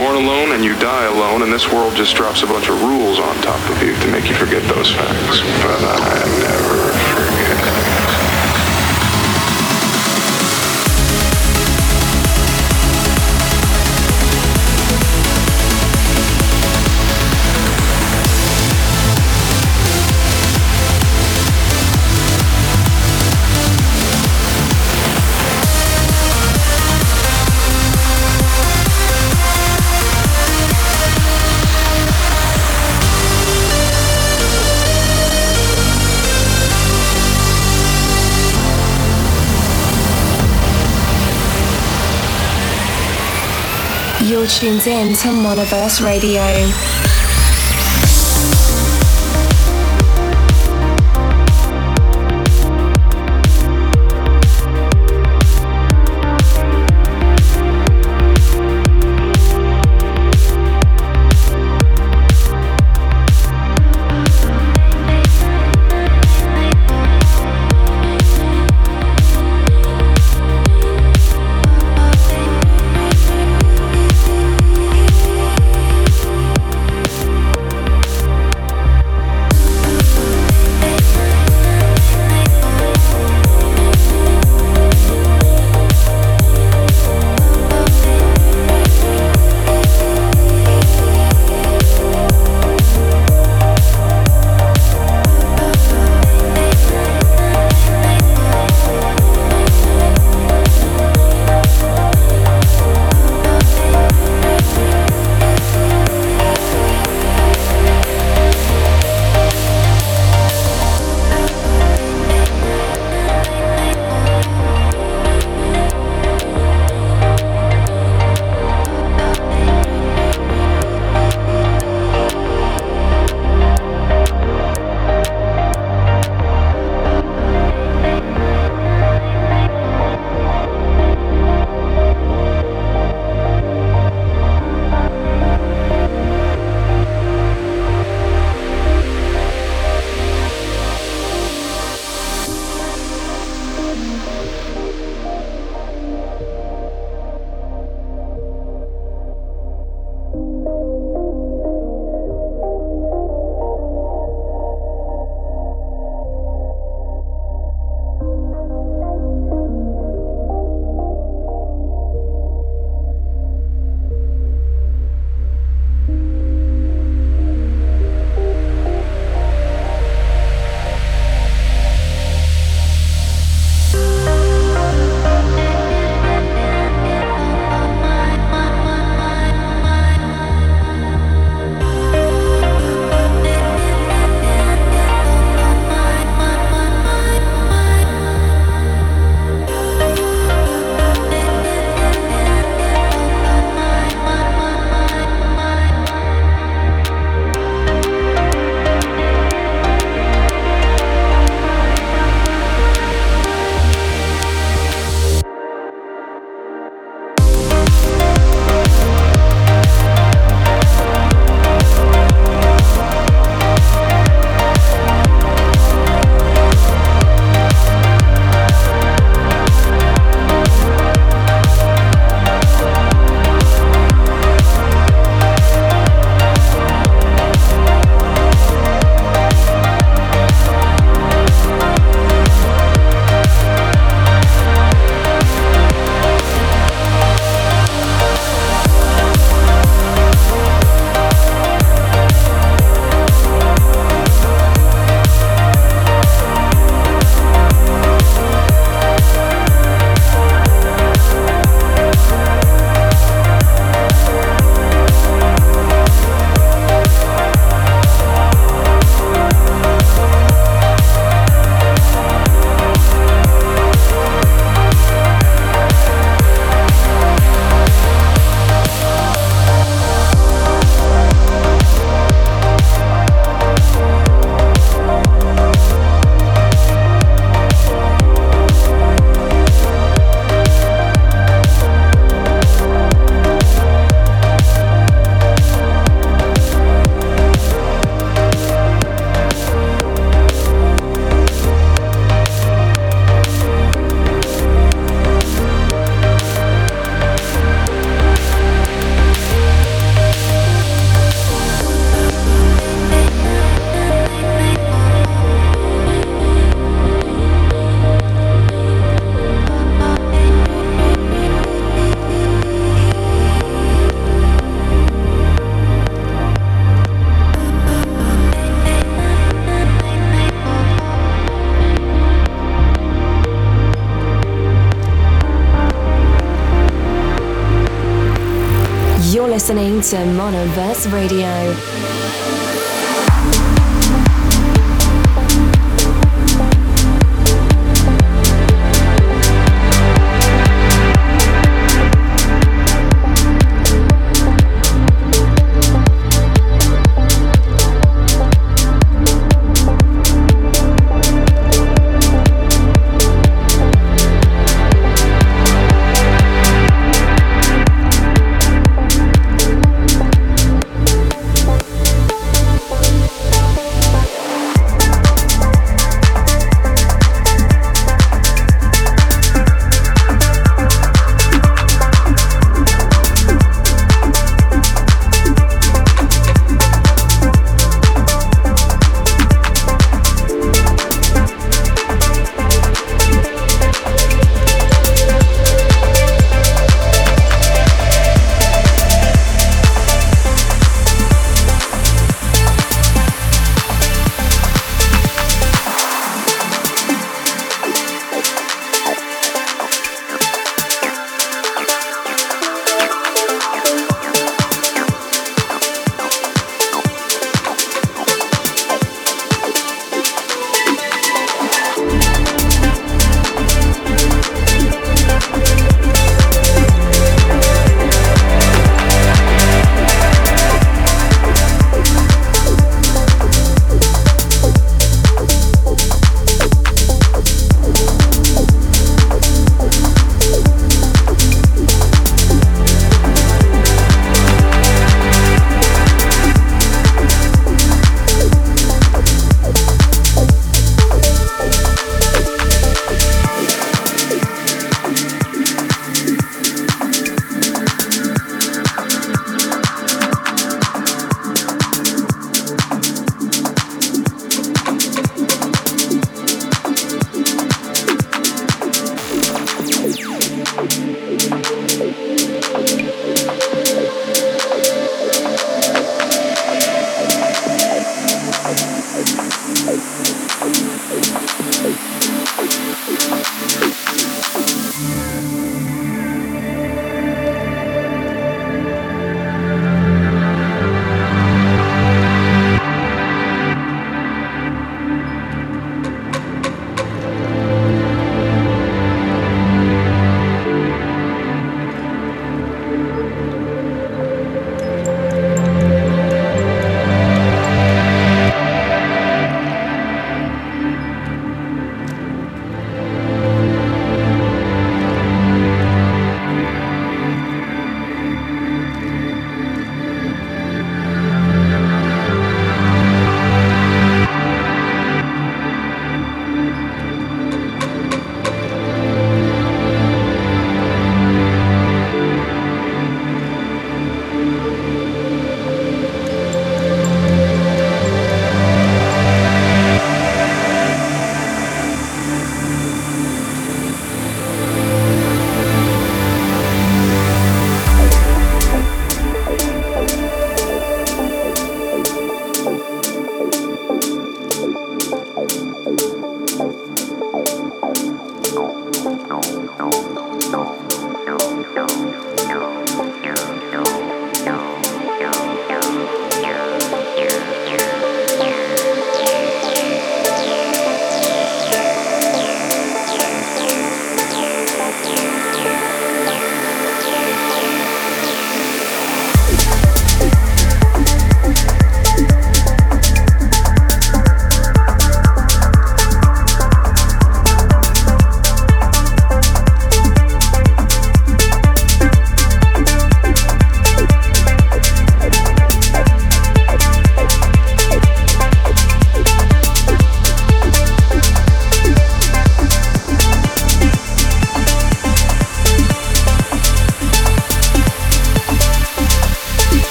born alone and you die alone, and this world just drops a bunch of rules on top of you to make you forget those facts. But I never You're tuned in to Monoverse Radio. To Monoverse Radio.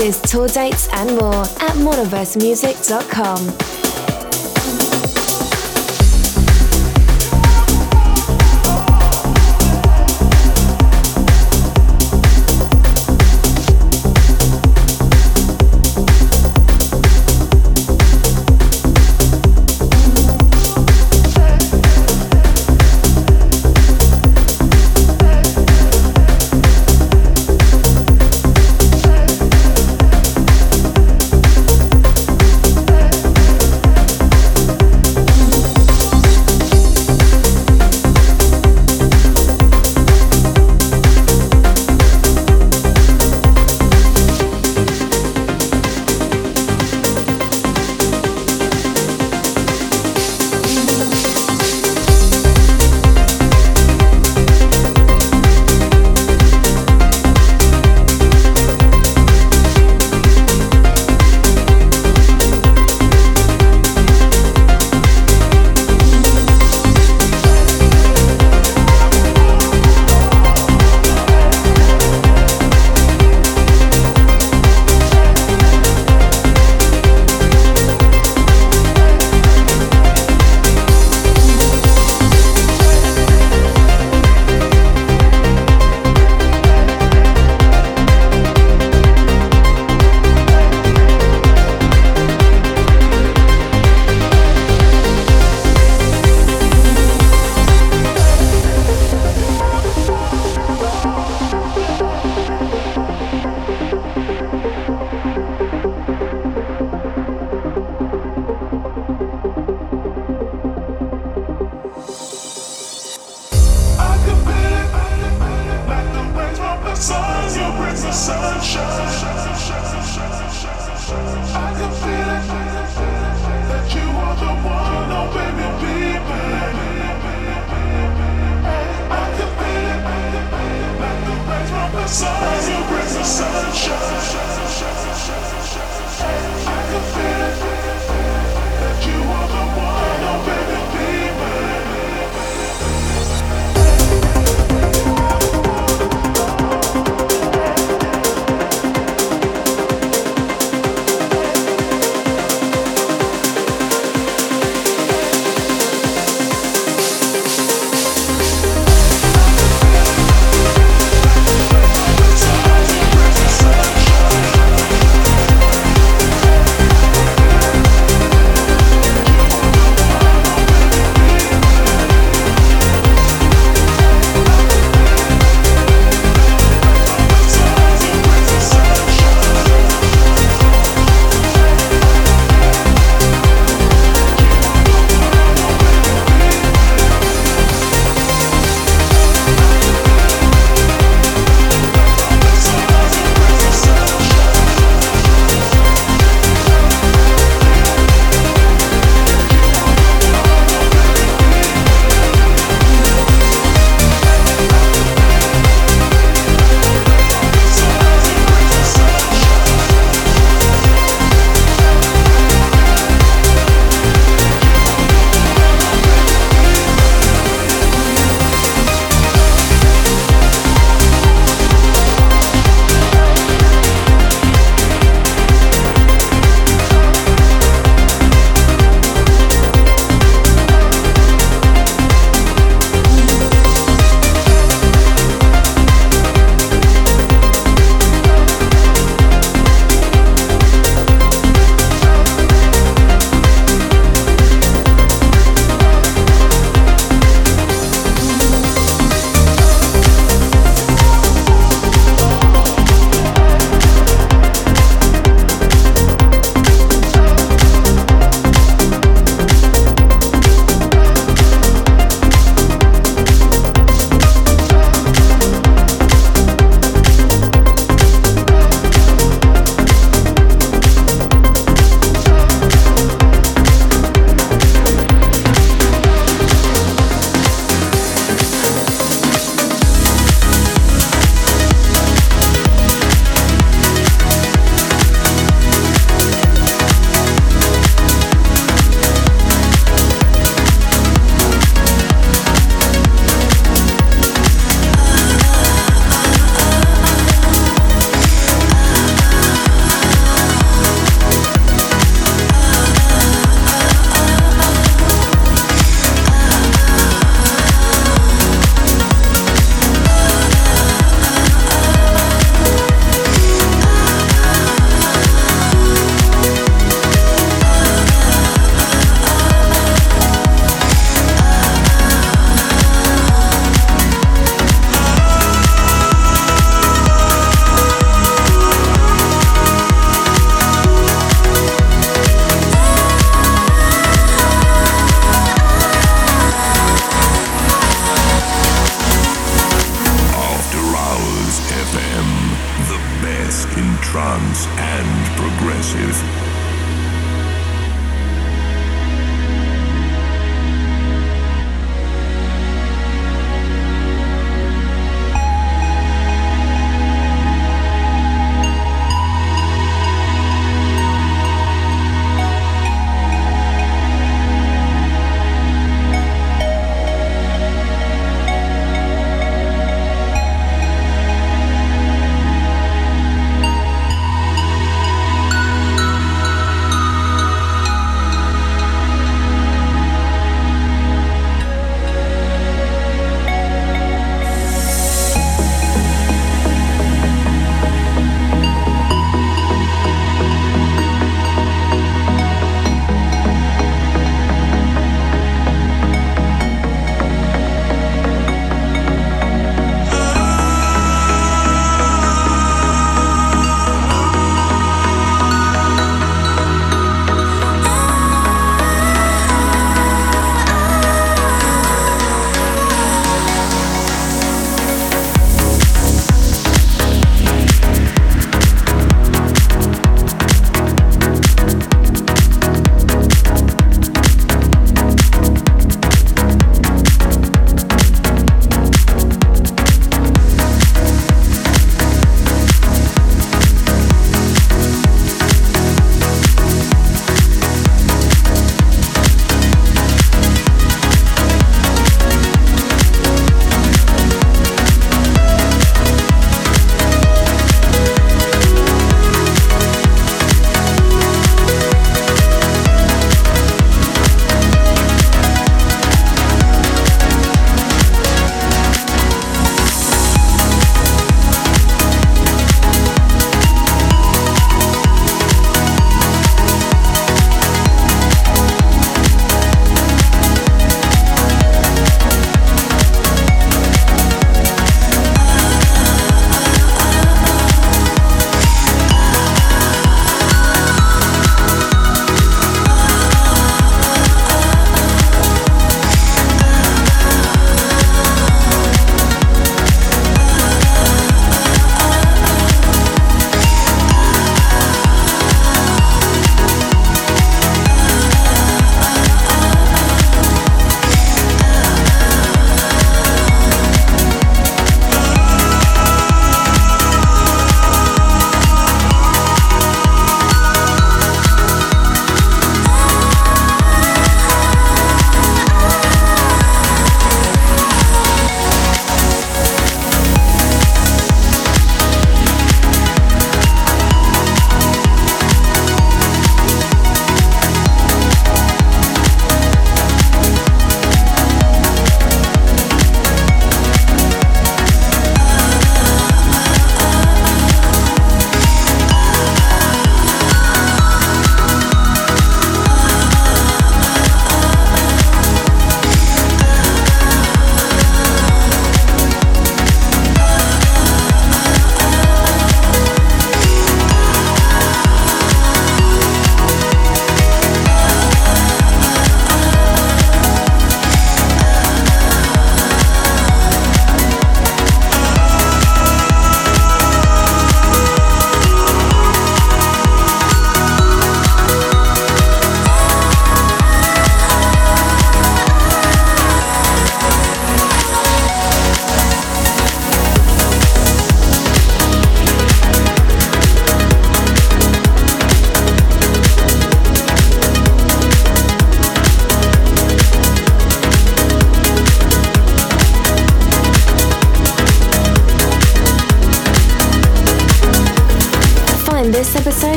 Mixes, tour dates, and more at monoversemusic.com. trance and progressive.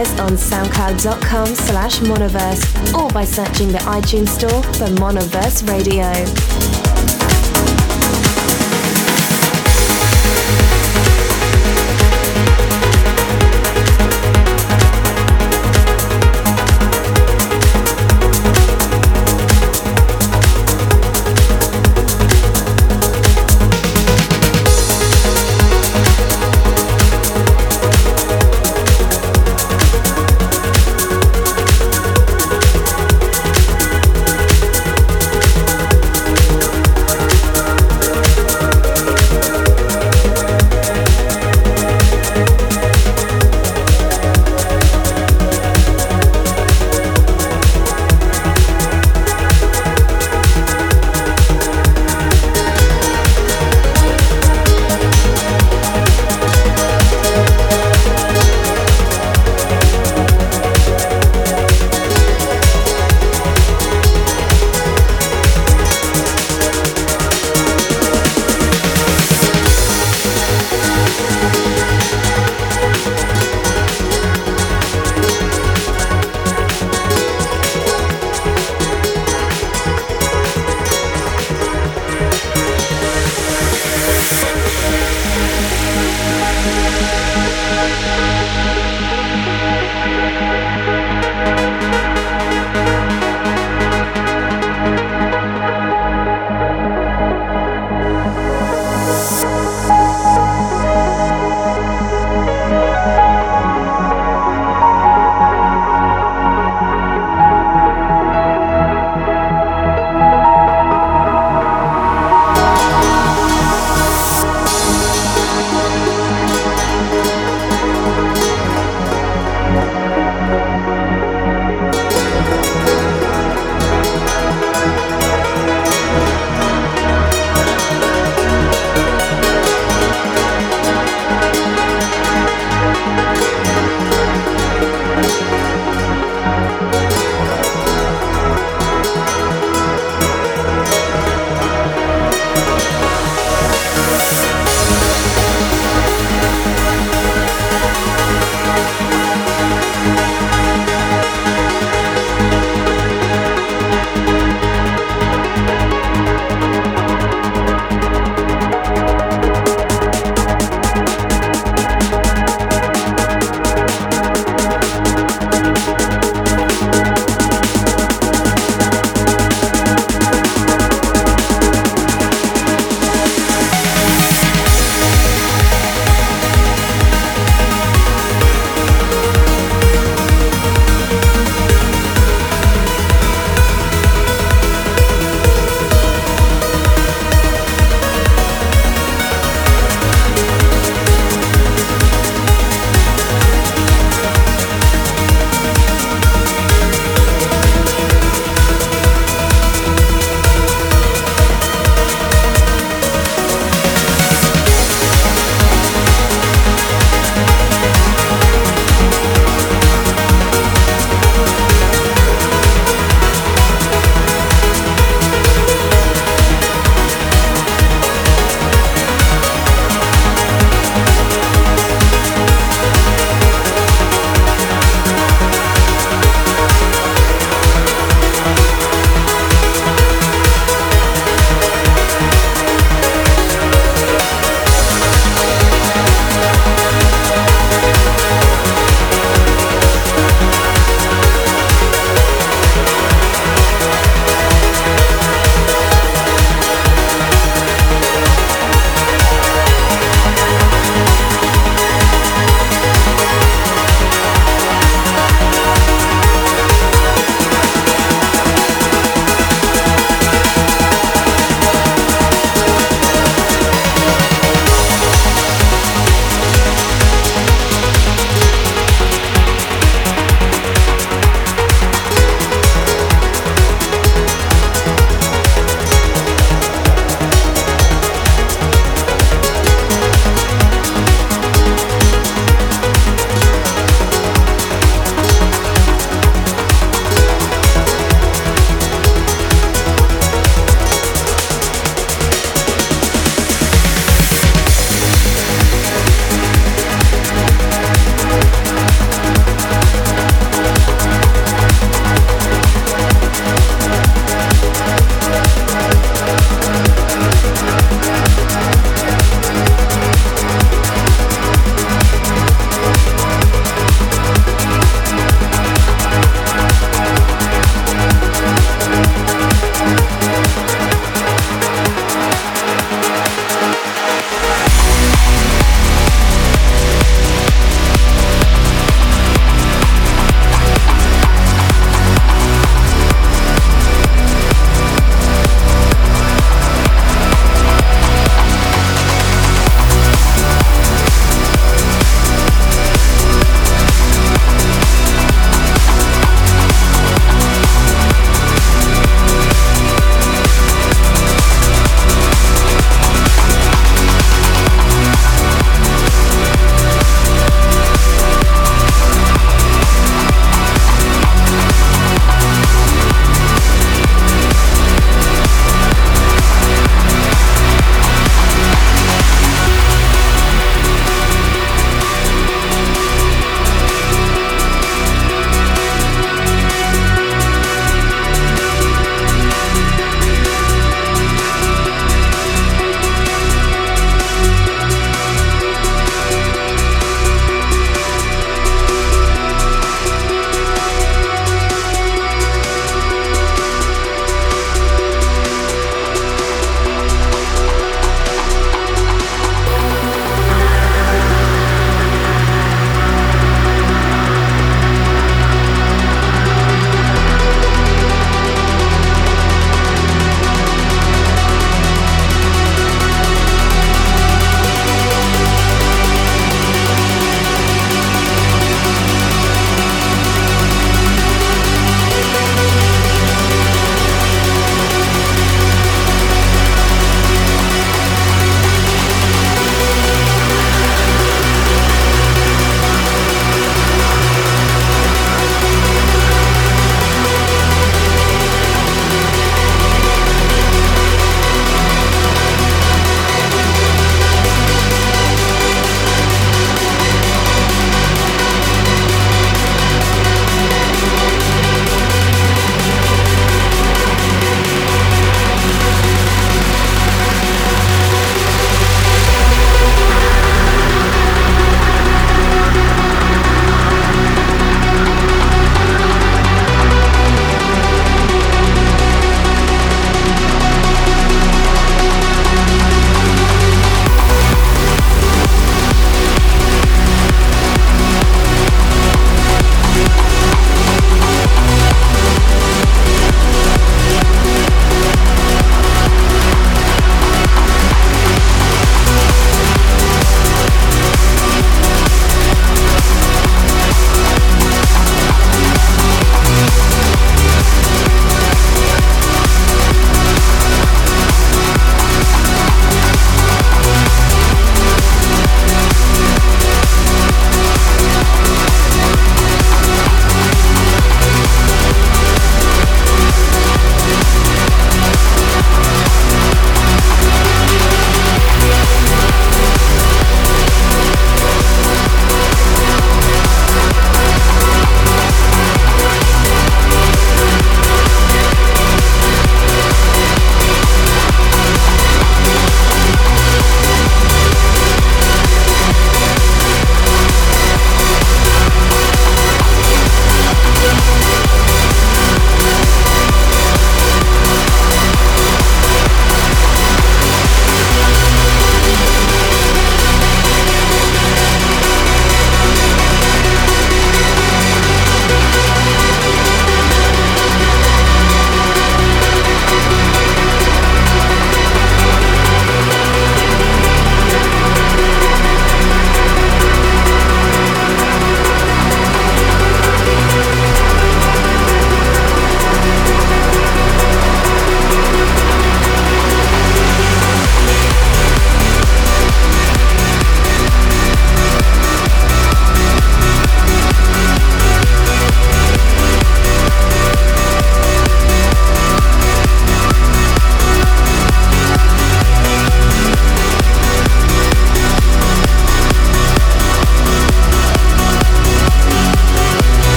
Airs on soundcloud.com slash monoverse or by searching the iTunes store for Monoverse Radio.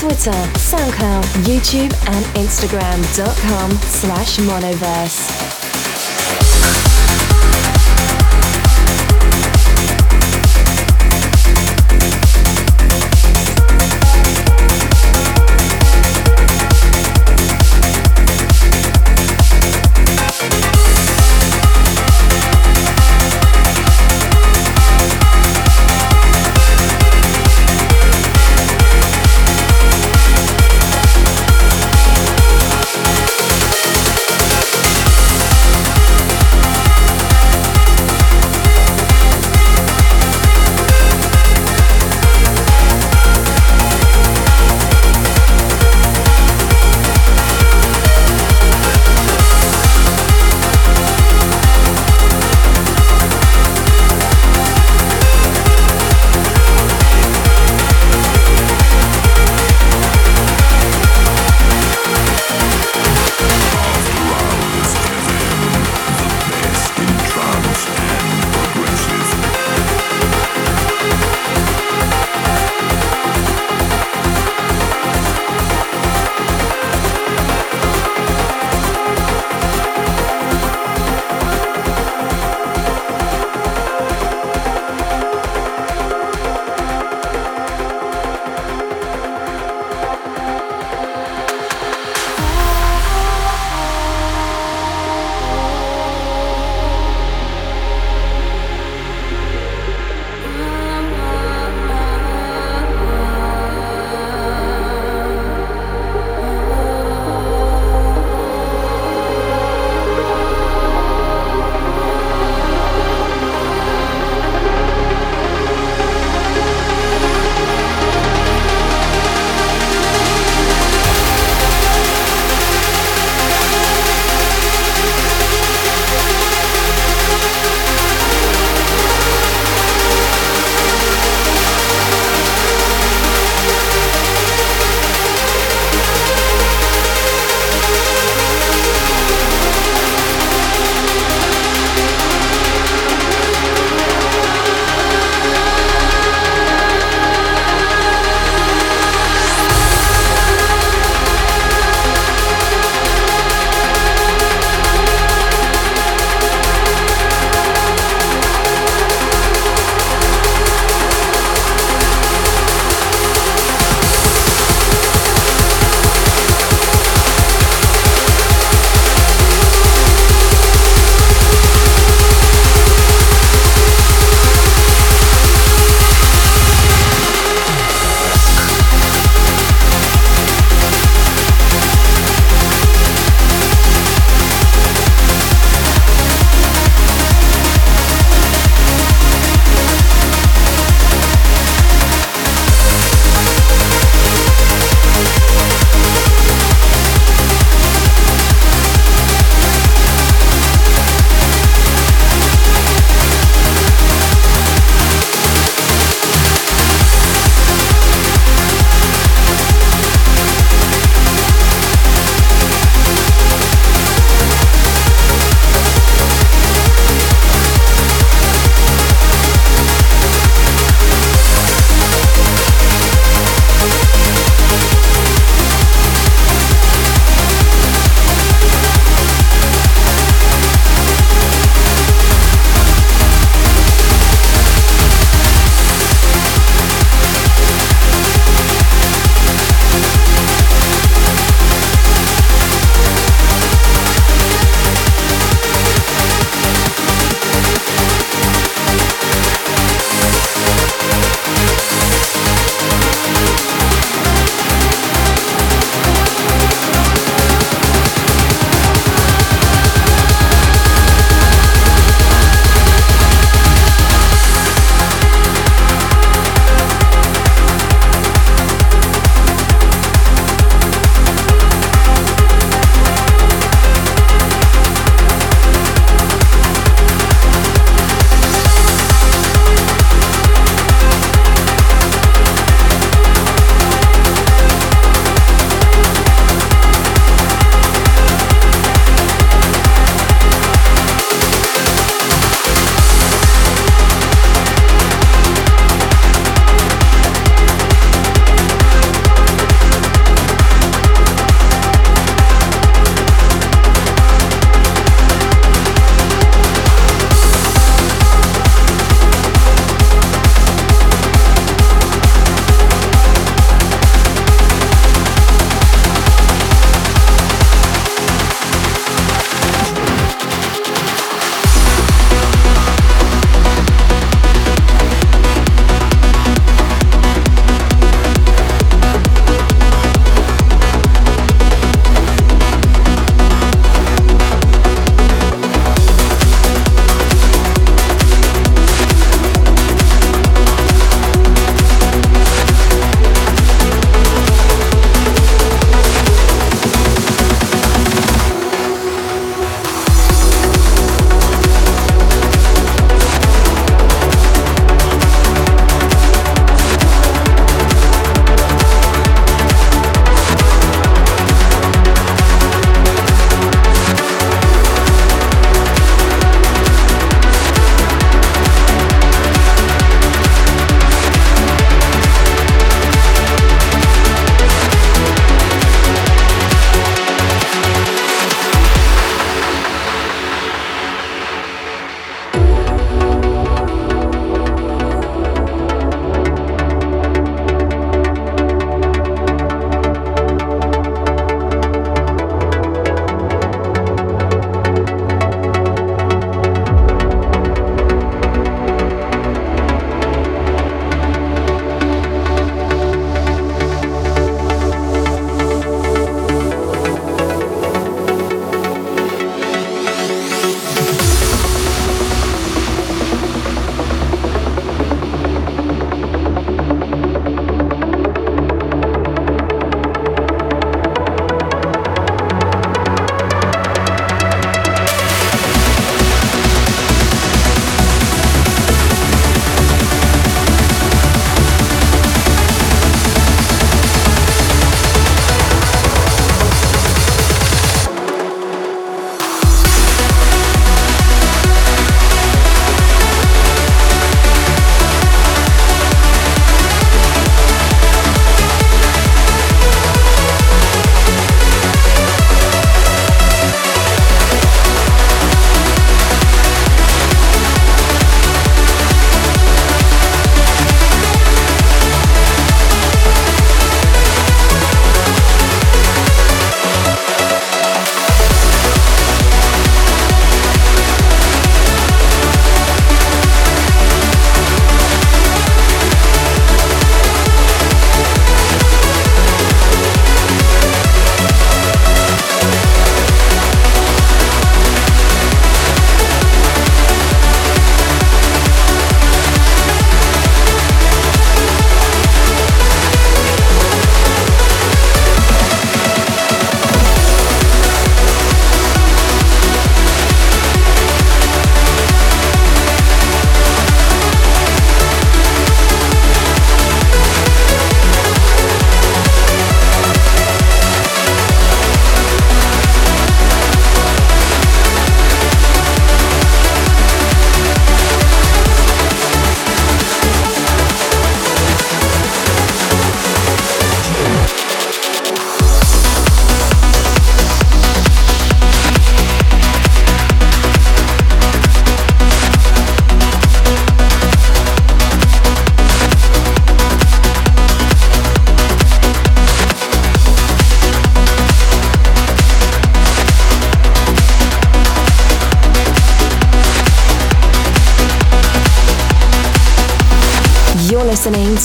Twitter, SoundCloud, YouTube, and Instagram.com slash Monoverse.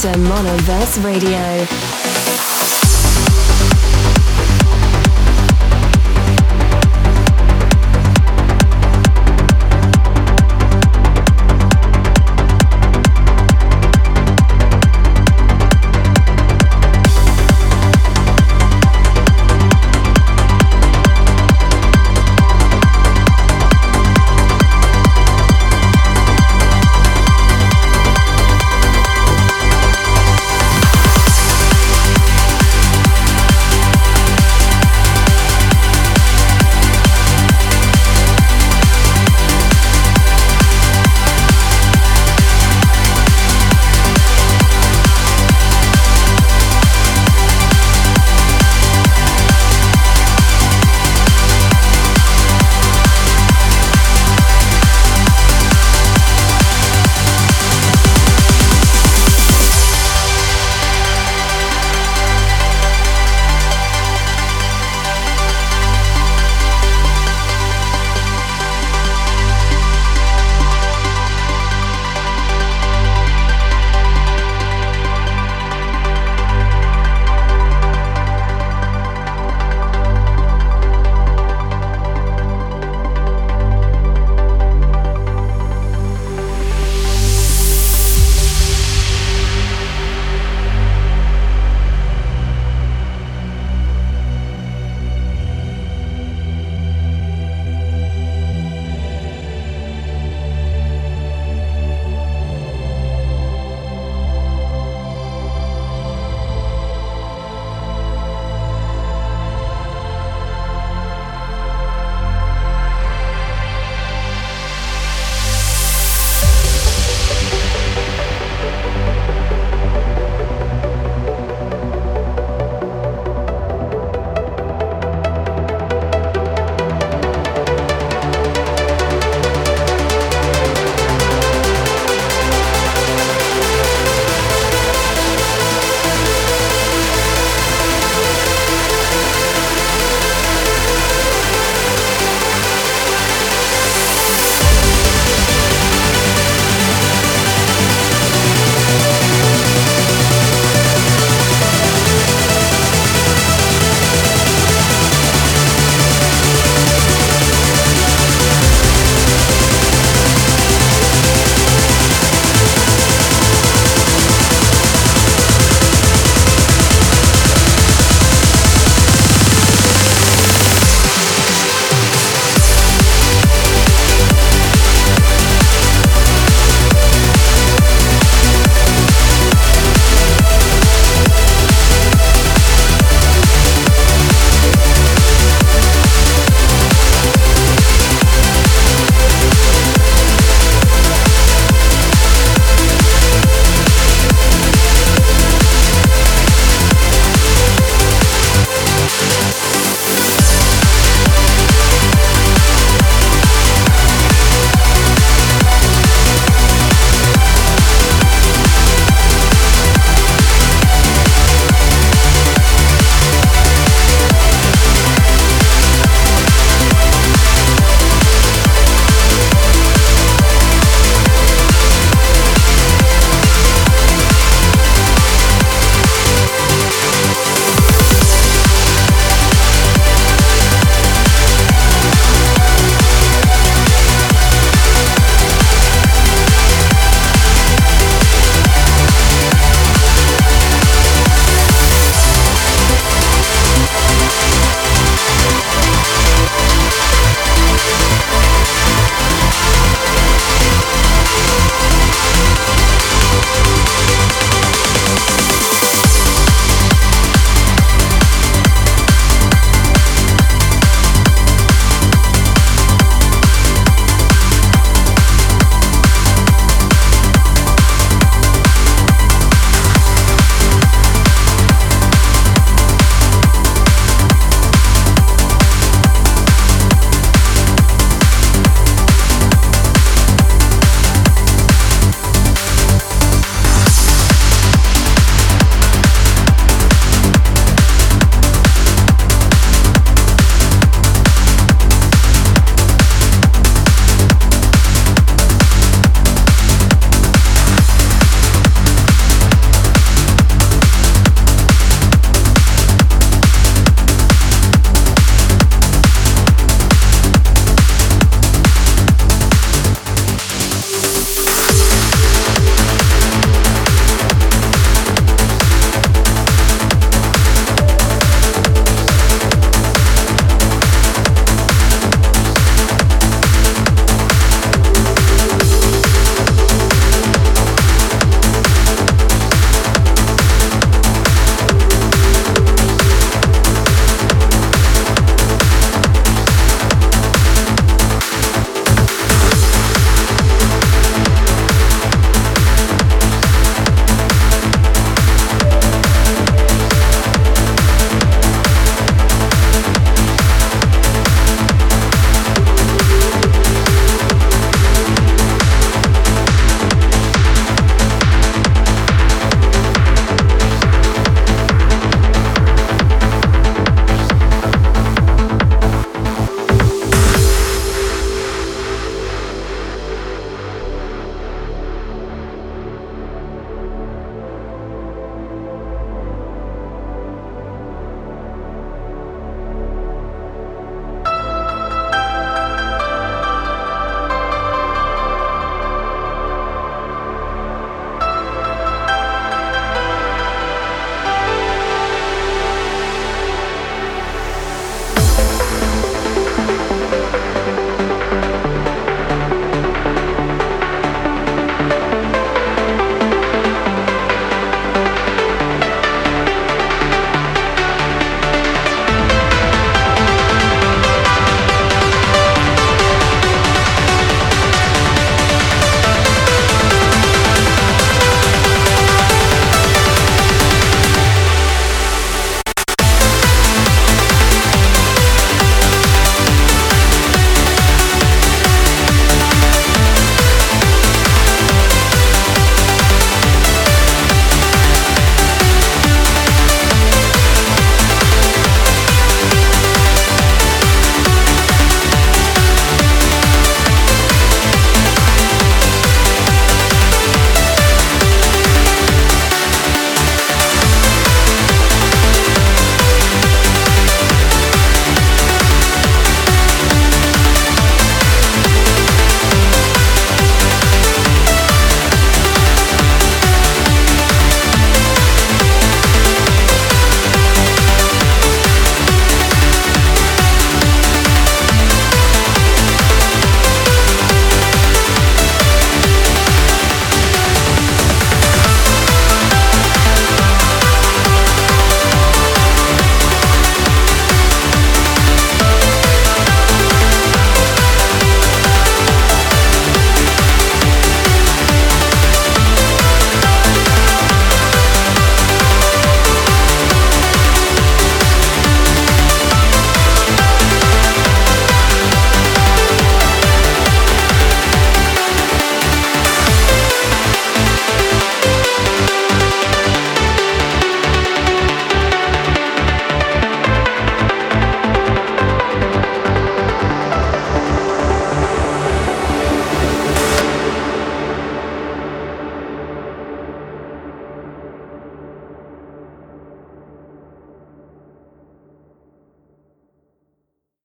To Monoverse Radio.